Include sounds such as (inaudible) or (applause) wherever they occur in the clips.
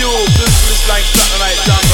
you, this is like satellite down those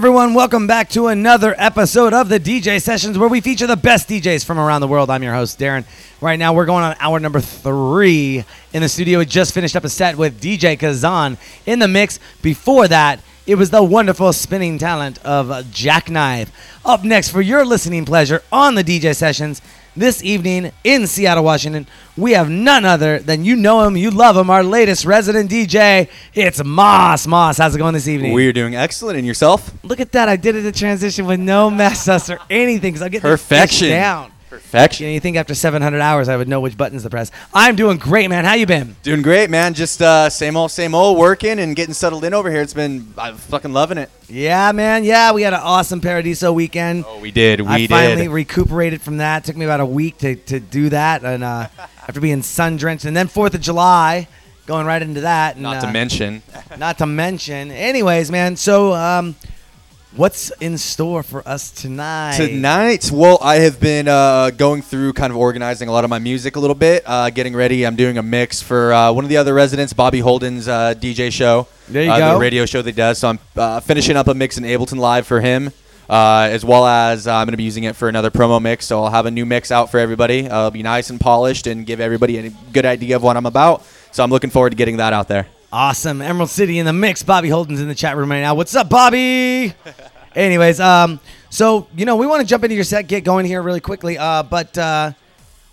everyone, welcome back to another episode of the DJ Sessions where we feature the best DJs from around the world. I'm your host, Darren. Right now, we're going on hour number three in the studio. We just finished up a set with DJ Kazan in the mix. Before that, it was the wonderful spinning talent of Jackknife. Up next, for your listening pleasure on the DJ Sessions, this evening in Seattle, Washington, we have none other than you know him, you love him, our latest resident DJ. It's Moss. Moss, how's it going this evening? We're doing excellent. And yourself? Look at that. I did it in transition with no mess ups or anything because I get Perfection. down. Perfection. You know, you think after 700 hours I would know which buttons to press. I'm doing great, man. How you been? Doing great, man. Just uh, same old, same old, working and getting settled in over here. It's been, I'm fucking loving it. Yeah, man. Yeah, we had an awesome Paradiso weekend. Oh, we did. We did. I did. finally recuperated from that. took me about a week to, to do that, and uh, (laughs) after being sun drenched, and then Fourth of July, going right into that. And, Not uh, to mention. (laughs) Not to mention. Anyways, man. So, um, what's in store for us tonight? Tonight, well, I have been uh, going through kind of organizing a lot of my music a little bit, uh, getting ready. I'm doing a mix for uh, one of the other residents, Bobby Holden's uh, DJ show. There you uh, go. The radio show that he does. So I'm uh, finishing up a mix in Ableton Live for him. Uh, as well as uh, I'm going to be using it for another promo mix, so I'll have a new mix out for everybody. Uh, it'll be nice and polished and give everybody a good idea of what I'm about. So I'm looking forward to getting that out there. Awesome. Emerald City in the mix. Bobby Holden's in the chat room right now. What's up, Bobby? (laughs) Anyways, um, so you know we want to jump into your set, get going here really quickly. Uh, but uh,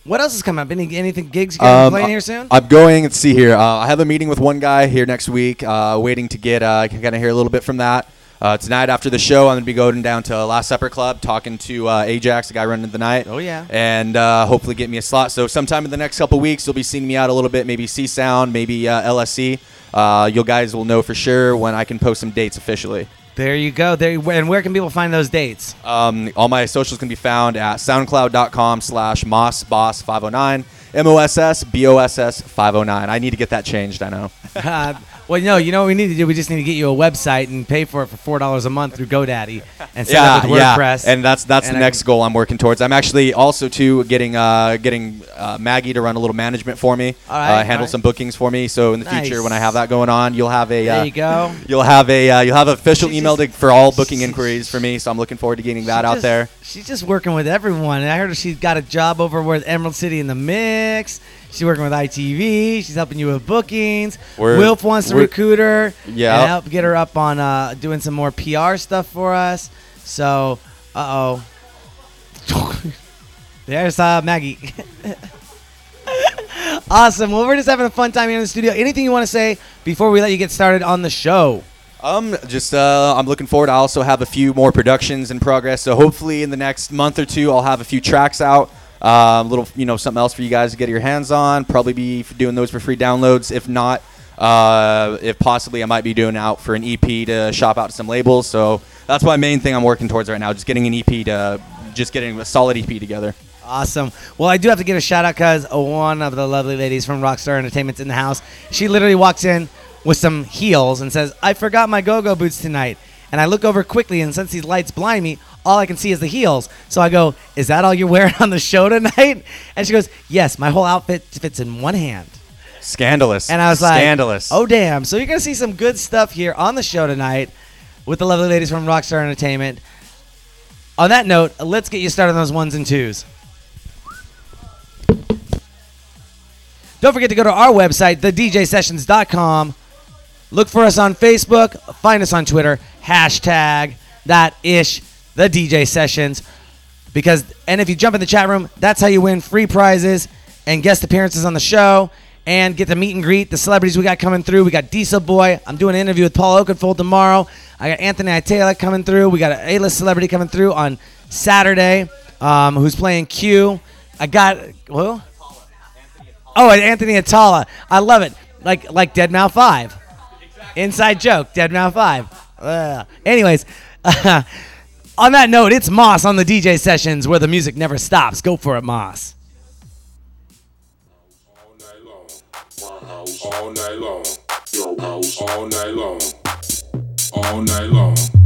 what else is coming up? Any anything gigs you guys Um, playing here soon? I'm going. Let's see here. Uh, I have a meeting with one guy here next week. Uh, waiting to get I can kind of hear a little bit from that. Uh, tonight after the show, I'm gonna be going down to Last Supper Club, talking to uh, Ajax, the guy running the night. Oh, yeah. And uh, hopefully get me a slot. So sometime in the next couple weeks, you'll be seeing me out a little bit. Maybe C Sound, maybe uh, LSC. Uh, you guys will know for sure when I can post some dates officially. there you go. There. you- And where can people find those dates? Um, all my socials can be found at soundcloud.com slash mossboss509 m-o-s-s-b-o-s-s 509 i need to get that changed i know (laughs) (laughs) well, no, you know what we need to do? We just need to get you a website and pay for it for four dollars a month through GoDaddy and set yeah up with WordPress. yeah and that's that's And the I next goal i'm working towards i'm actually also too getting uh, getting uh, maggie to run a little management for me All right, uh, handle right. some bookings for me so in the future when i have that going on you'll have a There uh, you go. you'll have a uh, you'll have an official email just- to, for all booking inquiries for me so i'm looking forward to getting that out just- there She's just working with everyone. I heard she's got a job over with Emerald City in the mix. She's working with ITV. She's helping you with bookings. We're- Wilf wants to recruit her Yeah. and help get her up on uh, doing some more PR stuff for us. So, uh oh. (laughs) There's uh, Maggie. (laughs) awesome. Well, we're just having a fun time here in the studio. Anything you want to say before we let you get started on the show? Um, just uh, I'm looking forward. I also have a few more productions in progress, so hopefully in the next month or two, I'll have a few tracks out. Uh, a little, you know, something else for you guys to get your hands on. Probably be doing those for free downloads. If not, uh, if possibly, I might be doing out for an EP to shop out to some labels. So that's my main thing I'm working towards right now. Just getting an EP to, just getting a solid EP together. Awesome. Well, I do have to give a shout out because one of the lovely ladies from Rockstar Entertainment's in the house. She literally walks in with some heels and says, I forgot my go go boots tonight. And I look over quickly, and since these lights blind me, all I can see is the heels. So I go, Is that all you're wearing on the show tonight? And she goes, Yes, my whole outfit fits in one hand. Scandalous. And I was like, scandalous. Oh, damn. So you're going to see some good stuff here on the show tonight with the lovely ladies from Rockstar Entertainment. On that note, let's get you started on those ones and twos. Don't forget to go to our website, thedjsessions.com. Look for us on Facebook. Find us on Twitter. Hashtag that ish, the DJ sessions. Because and if you jump in the chat room, that's how you win free prizes and guest appearances on the show and get to meet and greet the celebrities we got coming through. We got Dieselboy. I'm doing an interview with Paul Oakenfold tomorrow. I got Anthony Attalla coming through. We got an A-list celebrity coming through on Saturday, um, who's playing Q. I got who? Oh, Anthony Attalla. I love it. Like like Dead Mouth Five. Inside joke, Dead Mouth Five. Ugh. Anyways. Uh, (laughs) On that note, it's Moss on the DJ sessions where the music never stops. Go for it, Moss. All night long. All night long. All night long.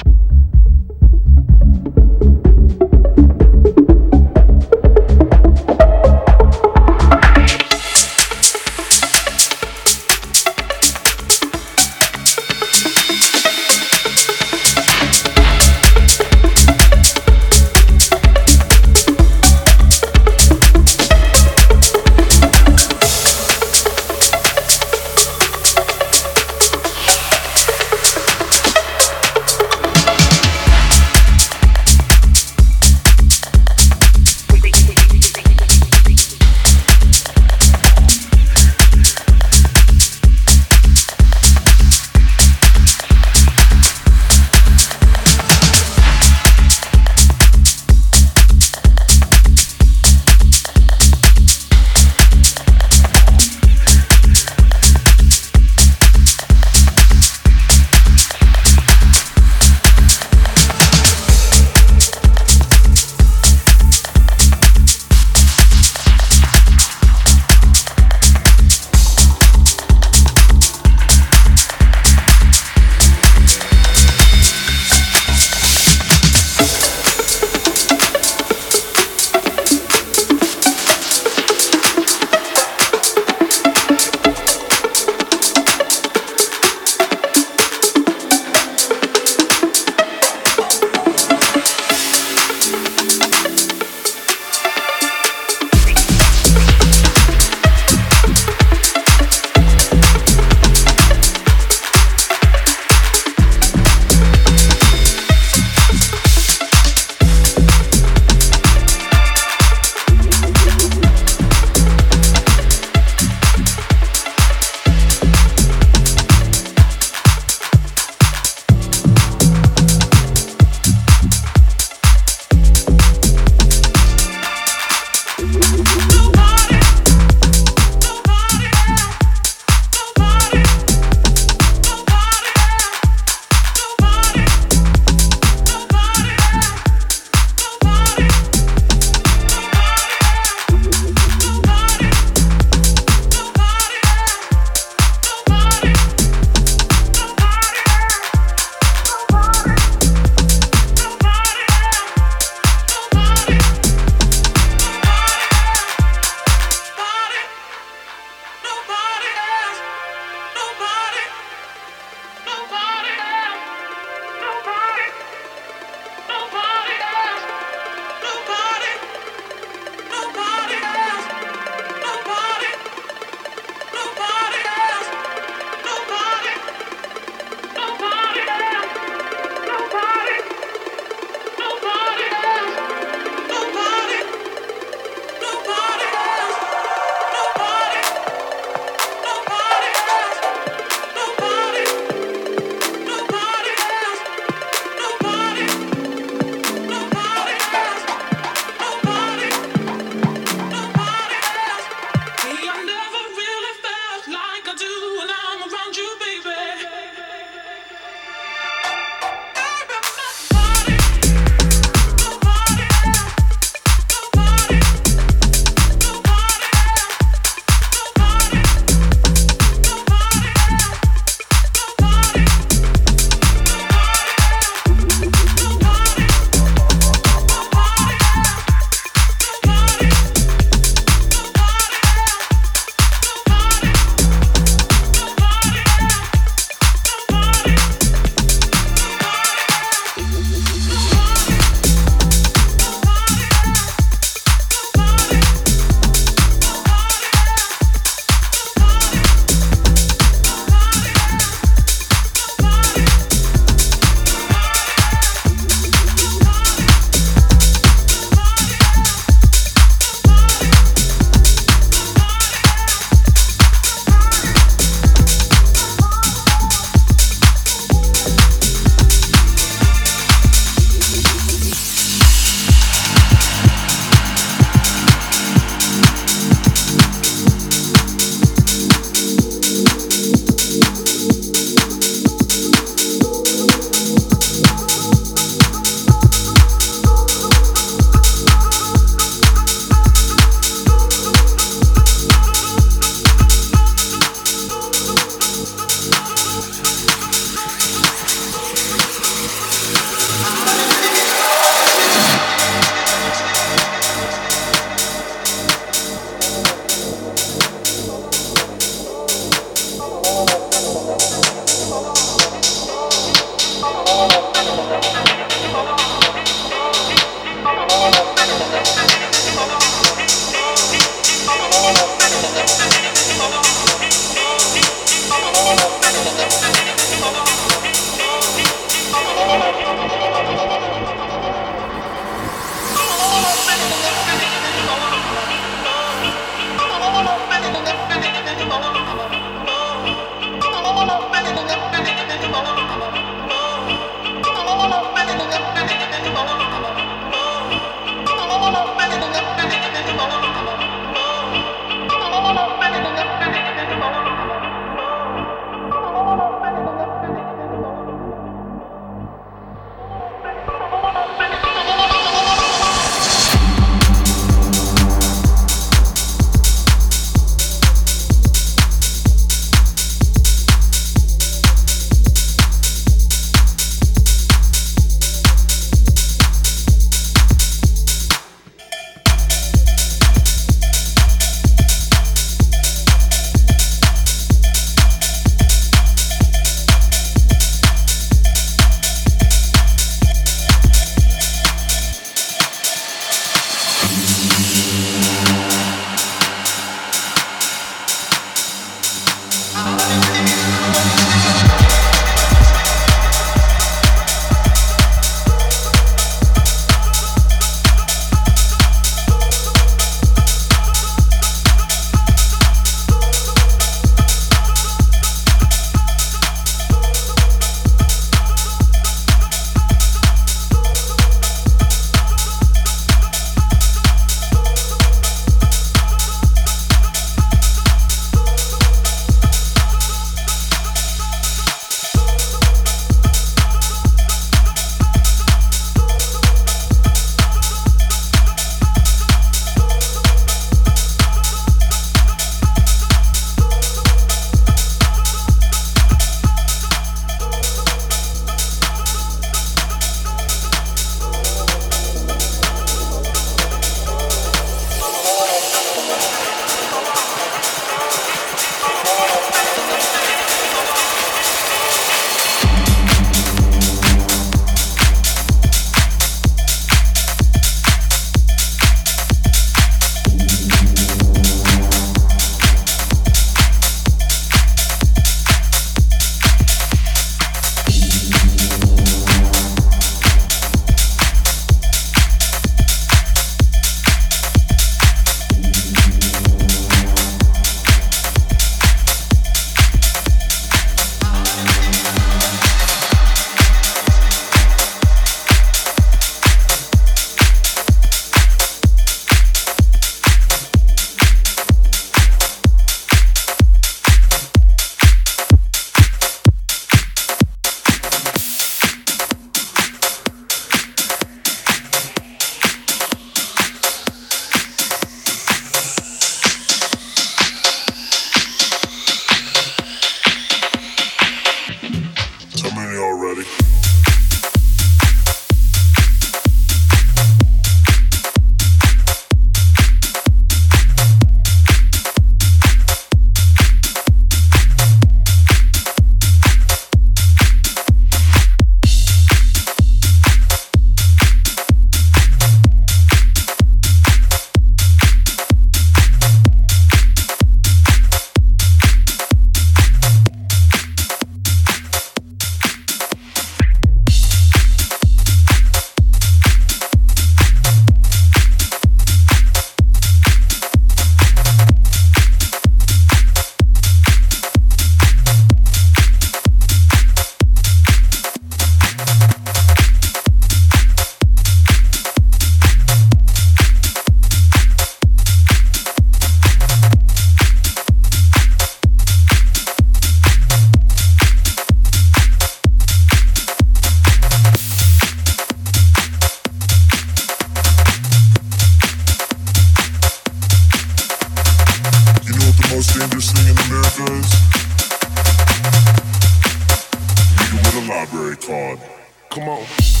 Come on.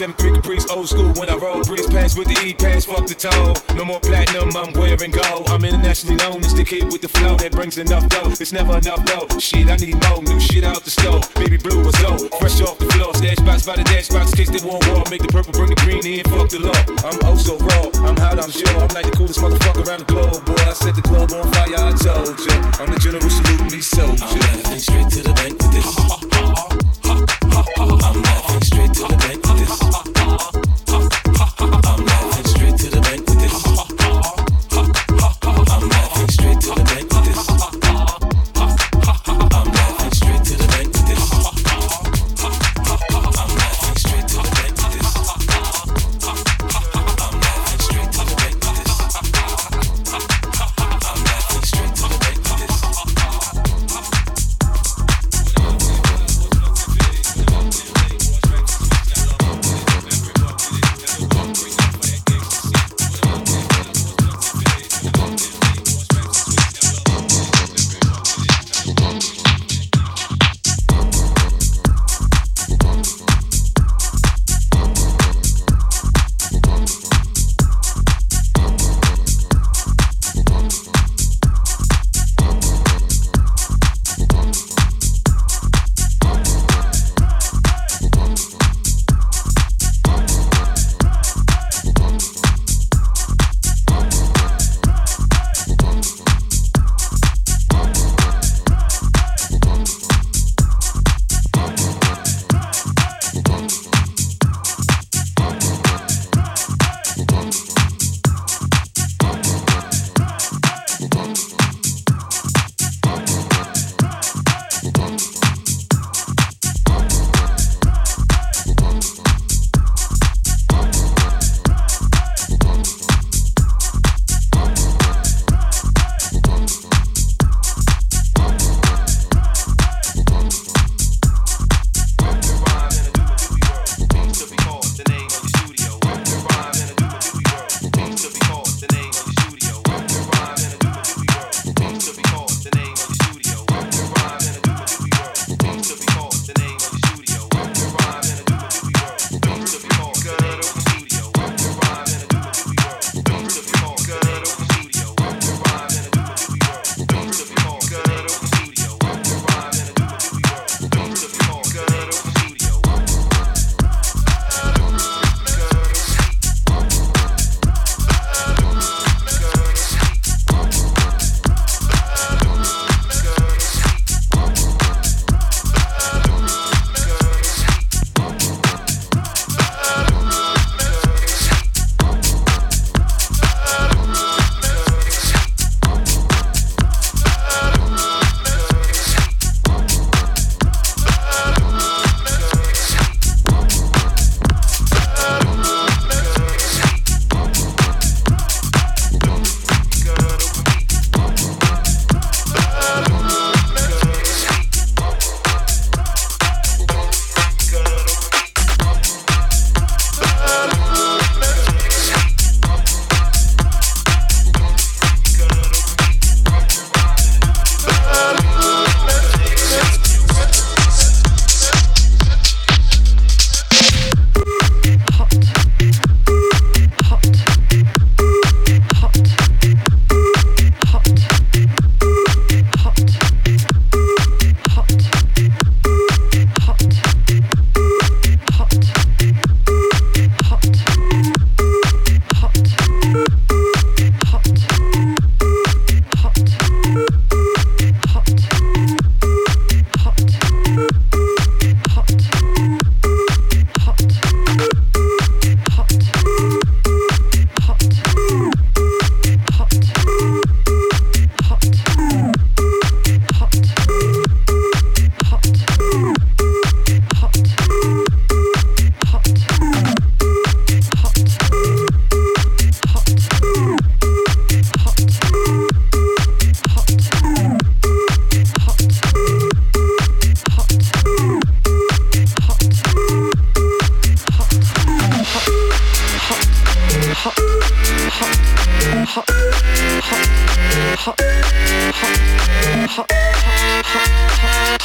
73 Caprice, old school when I roll. Breeze pass with the E pass, fuck the toe. No more platinum, I'm wearing gold. I'm internationally known as the kid with the flow that brings enough dough. It's never enough though. Shit, I need more new shit out the stove. Baby blue was low, fresh off the floor. Stash box by the dash box, kicks that one wall. Make the purple, bring the green in, fuck the law. I'm oh so raw, I'm hot, I'm sure. I'm like the coolest motherfucker around the globe, boy. I set the globe on fire, I told ya. I'm the general saluting me soldiers. I'm laughing straight to the bank with this. (laughs) I'm laughing straight to the bank with this.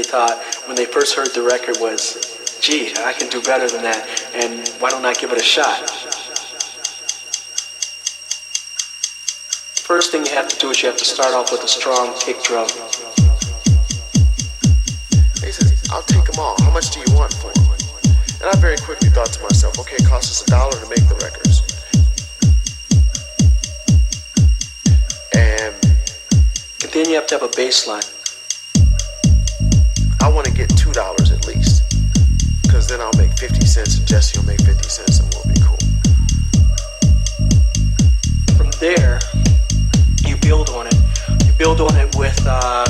Everybody thought when they first heard the record was, gee, I can do better than that, and why don't I give it a shot? First thing you have to do is you have to start off with a strong kick drum. He says, I'll take them all. How much do you want for them? And I very quickly thought to myself, okay, it costs us a dollar to make the records. And And then you have to have a bass line. I want to get $2 at least. Because then I'll make 50 cents and Jesse will make 50 cents and we'll be cool. From there, you build on it. You build on it with uh,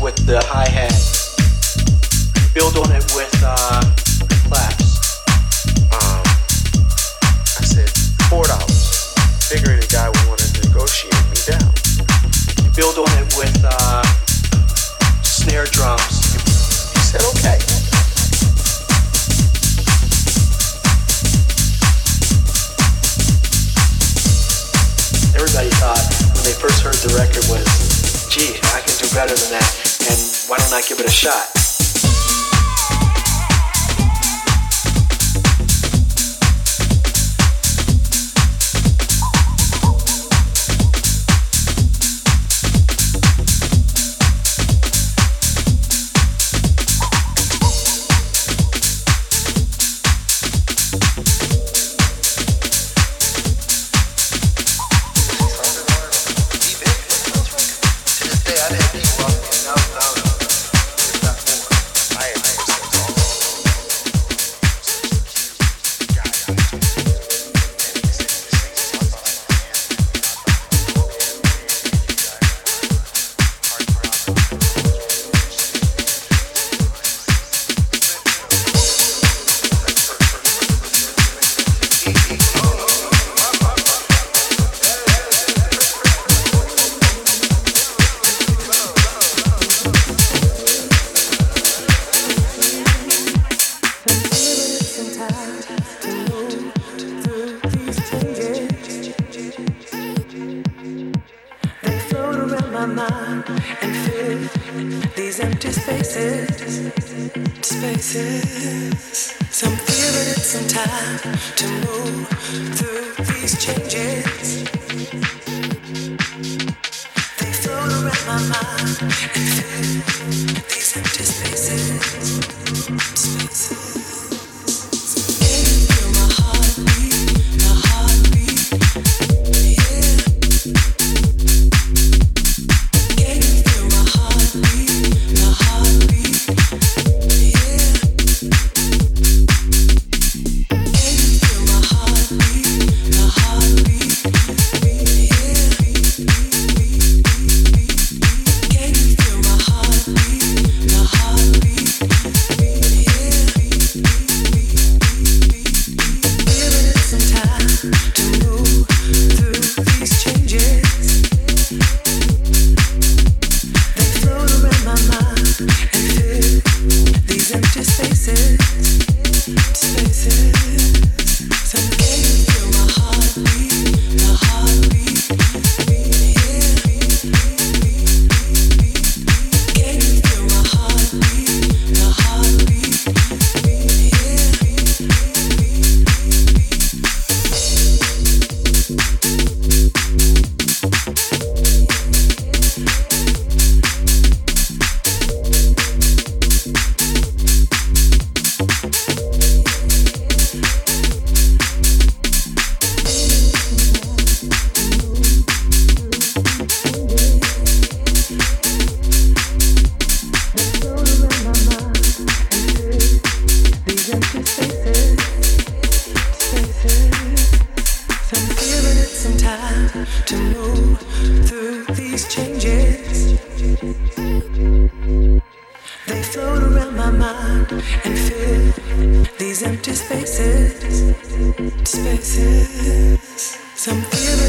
with the hi hat. You build on it with uh, claps. Um, I said, $4. Figuring the guy would want to negotiate me down. You build on it with uh, snare drums. The record was, gee, I can do better than that, and why don't I give it a shot?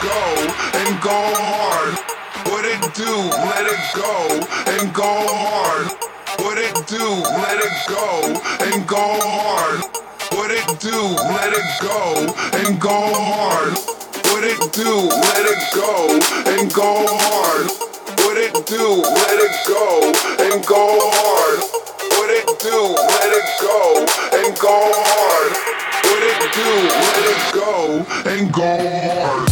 go and go hard. What it do, let it go and go hard. What it do, let it go and go hard. What it do, let it go and go hard. What it do, let it go and go hard. What it do, let it go and go hard. What it do, let it go and go hard. What it do, let it go and go hard.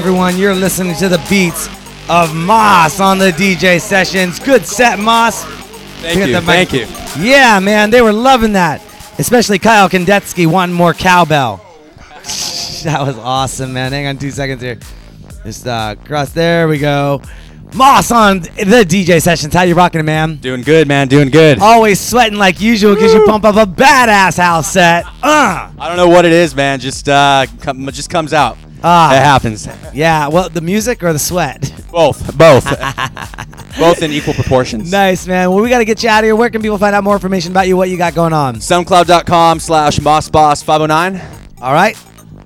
Everyone. You're listening to the beats of Møss on the DJ sessions. Good set, Møss. Thank you, thank you. Yeah, man, they were loving that. Especially Kyle Kandetsky wanting more cowbell. (laughs) that was awesome, man. Hang on two seconds here. Just uh, cross. There we go. Møss on the DJ sessions. How you rocking it, man? Doing good, man. Doing good. Always sweating like usual because you pump up a badass house set. Uh. I don't know what it is, man. Just uh, come, it just comes out. Ah. It happens. Yeah, well, the music or the sweat? Both, both, (laughs) both in equal proportions. nice, man. Well, we got to get you out of here. Where can people find out more information about you, what you got going on? SoundCloud.com slash MossBoss509. All right.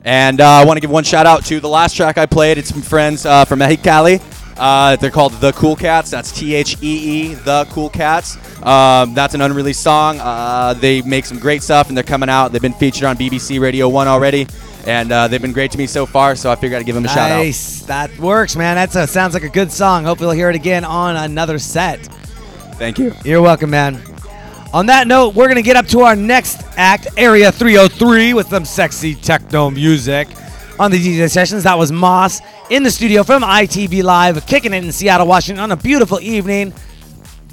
And uh, I want to give one shout out to the last track I played. It's from friends uh, from Mexicali. Uh, they're called Thee Cool Cats. That's T H E E, Thee Cool Cats. Um, that's an unreleased song. Uh, they make some great stuff and they're coming out. They've been featured on BBC Radio 1 already. And uh, they've been great to me so far, so I figured I'd give them a shout out. Nice. That works, man. That sounds like a good song. Hopefully, we'll hear it again on another set. Thank you. You're welcome, man. On that note, we're going to get up to our next act, Area 303, with some sexy techno music. On the DJ sessions, that was Møss in the studio from ITV Live, kicking it in Seattle, Washington on a beautiful evening.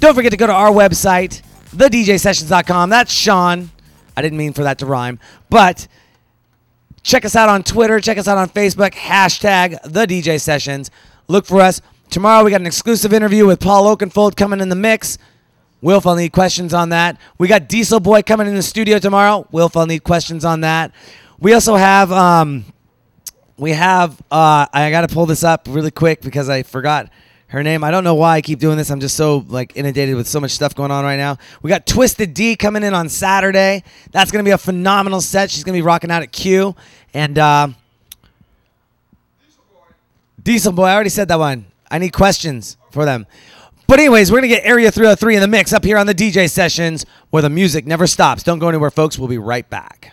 Don't forget to go to our website, thedjsessions.com. That's Sean. I didn't mean for that to rhyme, but check us out on Twitter, check us out on Facebook, hashtag the DJ Sessions. Look for us. Tomorrow we got an exclusive interview with Paul Oakenfold coming in the mix. Wilf, I'll need questions on that. We got Dieselboy coming in the studio tomorrow. Wilf, I'll need questions on that. We also have um, we have uh, I got to pull this up really quick because I forgot her name. I don't know why I keep doing this. I'm just so like inundated with so much stuff going on right now. We got Twisted D coming in on Saturday. That's gonna be a phenomenal set. She's gonna be rocking out at Q and uh, Dieselboy. I already said that one. I need questions for them. But anyways, we're gonna get Area 303 in the mix up here on the DJ sessions where the music never stops. Don't go anywhere, folks. We'll be right back.